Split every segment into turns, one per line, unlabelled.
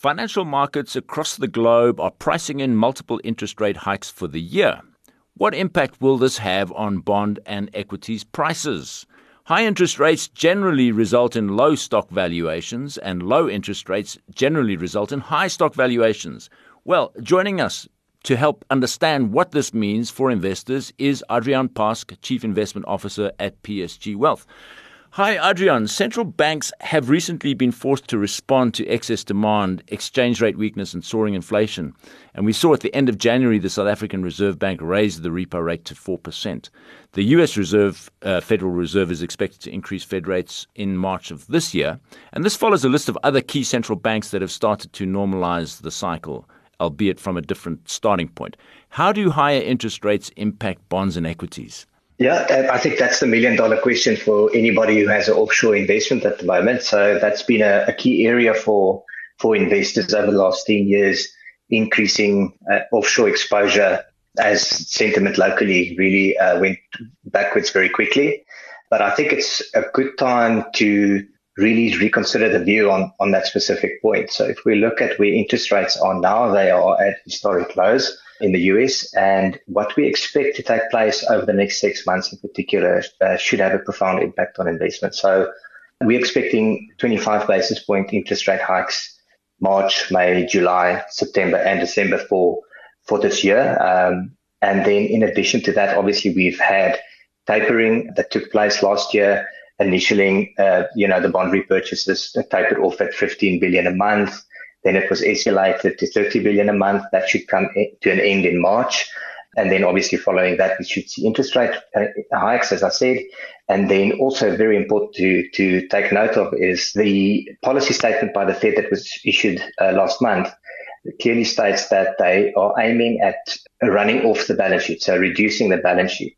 Financial markets across the globe are pricing in multiple interest rate hikes for the year. What impact will this have on bond and equities prices? High interest rates generally result in low stock valuations, and low interest rates generally result in high stock valuations. Well, joining us to help understand what this means for investors is Adriaan Pask, Chief Investment Officer at PSG Wealth. Hi, Adriaan. Central banks have recently been forced to respond to excess demand, exchange rate weakness, and soaring inflation. And we saw at the end of January the South African Reserve Bank raised the repo rate to 4%. The US Reserve, uh, Federal Reserve is expected to increase Fed rates in March of this year. And this follows a list of other key central banks that have started to normalize the cycle, albeit from a different starting point. How do higher interest rates impact bonds and equities?
Yeah, I think that's the million dollar question for anybody who has an offshore investment at the moment. So that's been a, a key area for, for investors over the last 10 years, increasing uh, offshore exposure as sentiment locally really uh, went backwards very quickly. But I think it's a good time to really reconsider the view on, on that specific point. So if we look at where interest rates are now, they are at historic lows in the US. And what we expect to take place over the next six months in particular uh, should have a profound impact on investment. So we're expecting 25 basis point interest rate hikes March, May, July, September, and December for for this year. Um, and then in addition to that, obviously we've had tapering that took place last year. Initially, uh, you know, the bond repurchases tapered off at 15 billion a month. Then it was escalated to 30 billion a month. That should come to an end in March. And then obviously following that, we should see interest rate uh, hikes, as I said. And then also very important to, to take note of is the policy statement by the Fed that was issued uh, last month clearly states that they are aiming at running off the balance sheet, so reducing the balance sheet.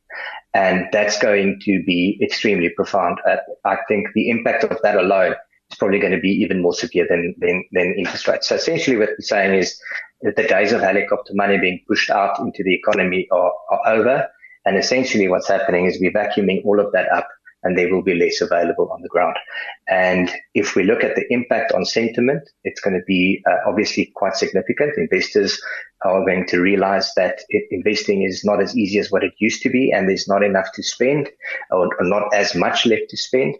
And that's going to be extremely profound. Uh, I think the impact of that alone it's probably going to be even more severe than, than, than interest rates. So essentially what we're saying is that the days of helicopter money being pushed out into the economy are, are over. And essentially what's happening is we're vacuuming all of that up and they will be less available on the ground. And if we look at the impact on sentiment, it's going to be uh, obviously quite significant. Investors are going to realize that it, investing is not as easy as what it used to be and there's not enough to spend or, or not as much left to spend.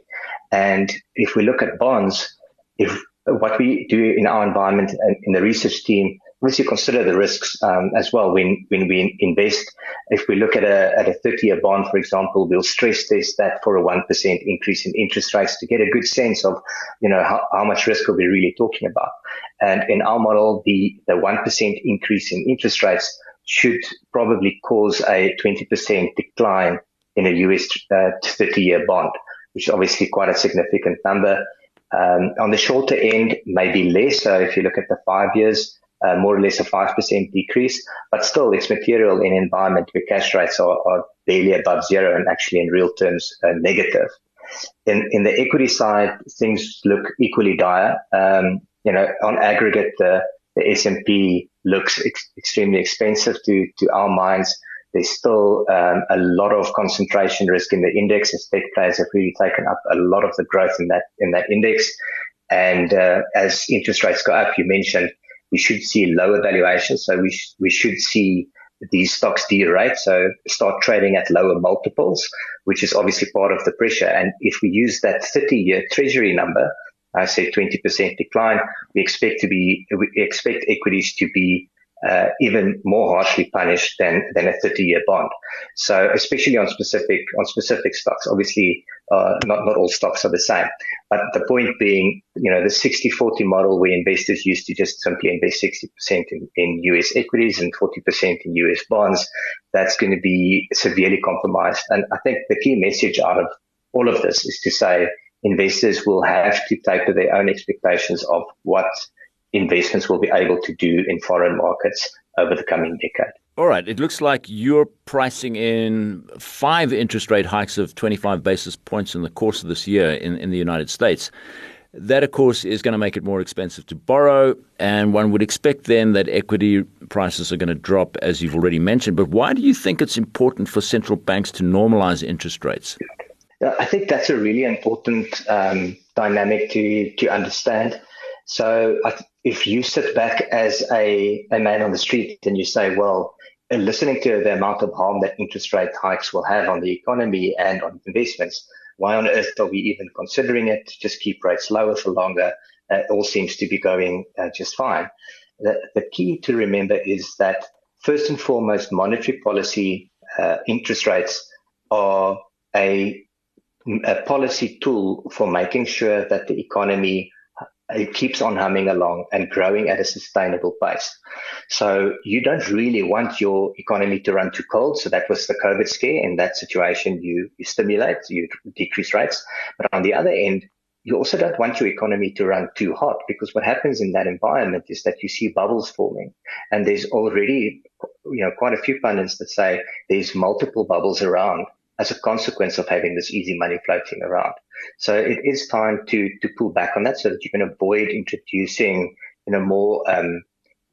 And if we look at bonds, if what we do in our environment and in the research team, obviously consider the risks um, as well when, when we invest. If we look at a, at a 30 year bond, for example, we'll stress test that for a 1% increase in interest rates to get a good sense of, you know, how, how much risk are we really talking about. And in our model, the, the 1% increase in interest rates should probably cause a 20% decline in a US uh, 30 year bond which is obviously quite a significant number. Um, on the shorter end, maybe less. So if you look at the five years, uh, more or less a 5% decrease, but still it's material in environment where cash rates are, are barely above zero and actually in real terms uh, negative. In, in the equity side, things look equally dire. Um, you know, on aggregate, the, the S&P looks ex- extremely expensive to, to our minds. There's still um, a lot of concentration risk in the index as tech players have really taken up a lot of the growth in that in that index. And uh, as interest rates go up, you mentioned we should see lower valuations. So we sh- we should see these stocks derate, so start trading at lower multiples, which is obviously part of the pressure. And if we use that 30-year Treasury number, I say 20% decline, we expect to be we expect equities to be uh, even more harshly punished than than a 30 year bond. So especially on specific on specific stocks, obviously uh, not not all stocks are the same. But the point being, you know, the 60-40 model where investors used to just simply invest 60% in, in US equities and 40% in US bonds, that's going to be severely compromised. And I think the key message out of all of this is to say investors will have to taper their own expectations of what investments will be able to do in foreign markets over the coming decade.
All right. It looks like you're pricing in five interest rate hikes of 25 basis points in the course of this year in, in the United States. That, of course, is going to make it more expensive to borrow. And one would expect then that equity prices are going to drop, as you've already mentioned. But why do you think it's important for central banks to normalize interest rates?
I think that's a really important um, dynamic to, to understand. So if you sit back as a, a man on the street and you say, well, listening to the amount of harm that interest rate hikes will have on the economy and on investments, why on earth are we even considering it? Just keep rates lower for longer. Uh, it all seems to be going uh, just fine. The, the key to remember is that first and foremost, monetary policy uh, interest rates are a, a policy tool for making sure that the economy it keeps on humming along and growing at a sustainable pace. So you don't really want your economy to run too cold. So that was the COVID scare. In that situation, you, you stimulate, you decrease rates. But on the other end, you also don't want your economy to run too hot because what happens in that environment is that you see bubbles forming and there's already, you know, quite a few pundits that say there's multiple bubbles around as a consequence of having this easy money floating around. So it is time to to pull back on that so that you can avoid introducing you know more um,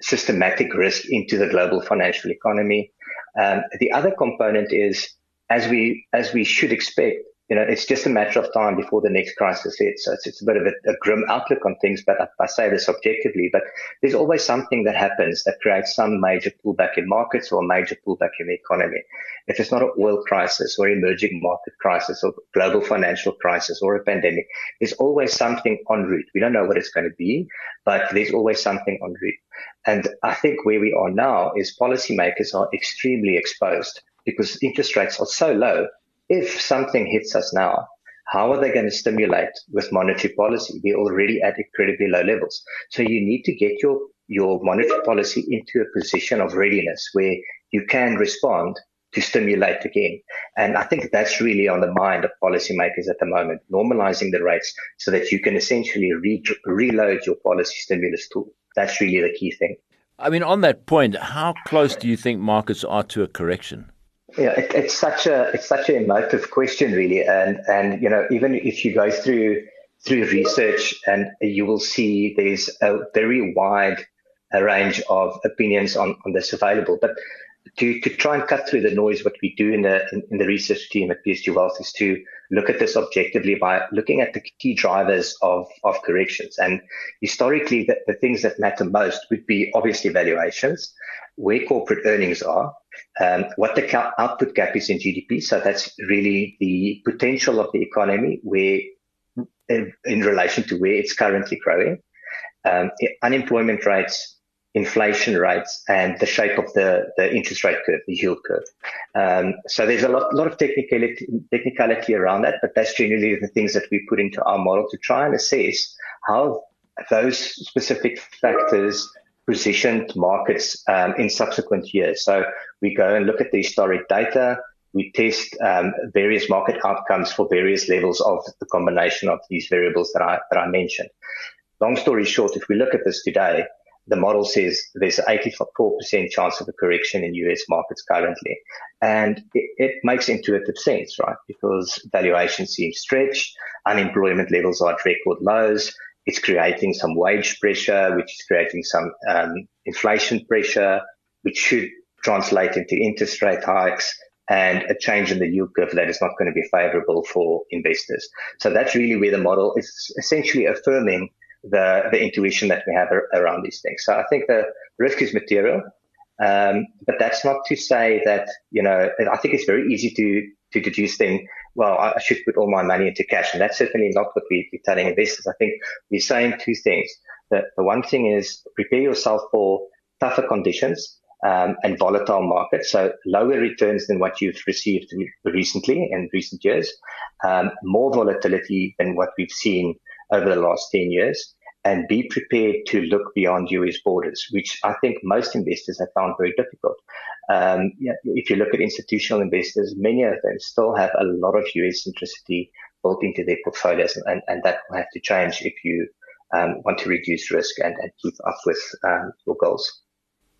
systematic risk into the global financial economy. Um, the other component is as we as we should expect, you know, it's just a matter of time before the next crisis hits. So it's, it's a bit of a, a grim outlook on things, but I, I, say this objectively, but there's always something that happens that creates some major pullback in markets or a major pullback in the economy. If it's not an oil crisis or emerging market crisis or global financial crisis or a pandemic, there's always something en route. We don't know what it's going to be, but there's always something en route. And I think where we are now is policymakers are extremely exposed because interest rates are so low if something hits us now, how are they going to stimulate with monetary policy? We're already at incredibly low levels. So you need to get your, your monetary policy into a position of readiness where you can respond to stimulate again. And I think that's really on the mind of policymakers at the moment, normalizing the rates so that you can essentially re- reload your policy stimulus tool. That's really the key thing.
I mean, on that point, how close do you think markets are to a correction?
Yeah, it, it's such a it's such an emotive question, really, and and you know even if you go through through research, and you will see there's a very wide range of opinions on on this available. But to to try and cut through the noise, what we do in the in, in the research team at PSG Wealth is to look at this objectively by looking at the key drivers of of corrections. And historically, the, the things that matter most would be obviously valuations, where corporate earnings are um, what the output gap is in GDP. So that's really the potential of the economy where in, in relation to where it's currently growing. Um, unemployment rates, inflation rates, and the shape of the, the interest rate curve, the yield curve. Um, so there's a lot, lot of technicality, technicality around that, but that's generally the things that we put into our model to try and assess how those specific factors positioned markets um, in subsequent years. So we go and look at the historic data. We test um, various market outcomes for various levels of the combination of these variables that I that I mentioned. Long story short, if we look at this today, the model says there's an 84% chance of a correction in US markets currently. And it, it, makes intuitive sense, right? Because valuation seems stretched, unemployment levels are at record lows, it's creating some wage pressure, which is creating some um, inflation pressure, which should translate into interest rate hikes and a change in the yield curve that is not going to be favorable for investors. So that's really where the model is essentially affirming the, the intuition that we have around these things. So I think the risk is material. Um, but that's not to say that, you know, I think it's very easy to, to deduce thing well, I should put all my money into cash. And that's certainly not what we, are telling investors. I think we're saying two things. The, the one thing is prepare yourself for tougher conditions um, and volatile markets. So lower returns than what you've received recently in recent years, um, more volatility than what we've seen over the last 10 years and be prepared to look beyond US borders, which I think most investors have found very difficult. Um, if you look at institutional investors, many of them still have a lot of US centricity built into their portfolios, and, and that will have to change if you um, want to reduce risk and, and keep up with um, your goals.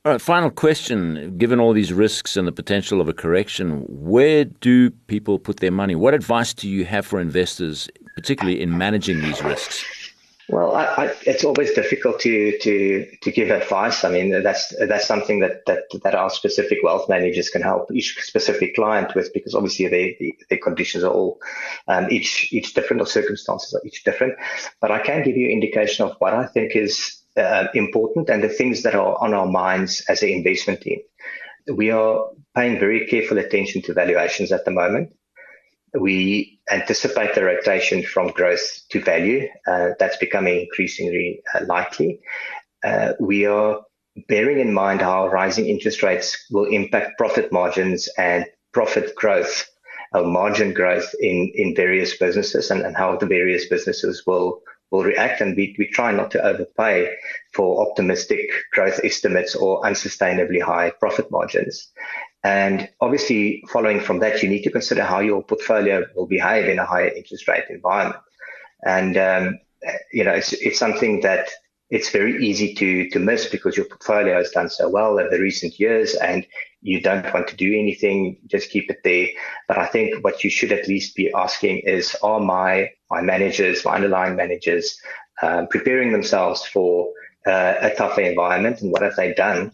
All right, final question. Given all these risks and the potential of a correction, where do people put their money? What advice do you have for investors, particularly in managing these risks?
Well, I, I, it's always difficult to to to give advice. I mean, that's that's something that that that our specific wealth managers can help each specific client with, because obviously they, their conditions are all um, each each different, or circumstances are each different. But I can give you indication of what I think is uh, important and the things that are on our minds as an investment team. We are paying very careful attention to valuations at the moment we anticipate the rotation from growth to value. Uh, that's becoming increasingly uh, likely. Uh, we are bearing in mind how rising interest rates will impact profit margins and profit growth, uh, margin growth in, in various businesses and, and how the various businesses will will react and we, we try not to overpay for optimistic growth estimates or unsustainably high profit margins. And obviously, following from that, you need to consider how your portfolio will behave in a higher interest rate environment. And, um, you know, it's, it's something that it's very easy to, to miss because your portfolio has done so well over the recent years and you don't want to do anything, just keep it there. But I think what you should at least be asking is, are my, my managers, my underlying managers, um, preparing themselves for uh, a tougher environment and what have they done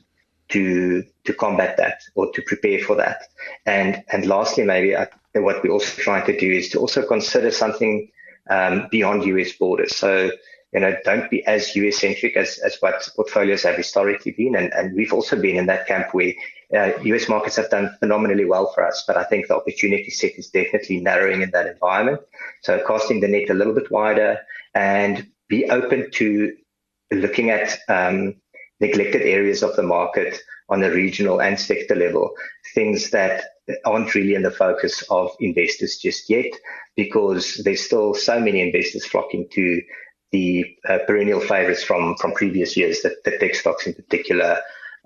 to to combat that or to prepare for that. And and lastly, maybe I, what we're also trying to do is to also consider something um, beyond US borders. So you know, don't be as US centric as, as what portfolios have historically been. And, and we've also been in that camp where uh, US markets have done phenomenally well for us. But I think the opportunity set is definitely narrowing in that environment. So casting the net a little bit wider and be open to looking at um, neglected areas of the market on a regional and sector level, things that aren't really in the focus of investors just yet, because there's still so many investors flocking to the uh, perennial favorites from from previous years, the, the tech stocks in particular.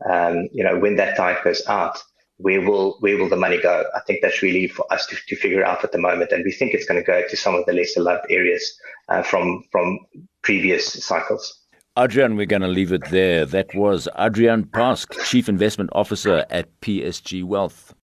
Um, you know, when that tide goes out, where will where will the money go? I think that's really for us to, to figure out at the moment, and we think it's going to go to some of the lesser loved areas uh, from from previous cycles.
Adriaan, we're going to leave it there. That was Adriaan Pask, Chief Investment Officer at PSG Wealth.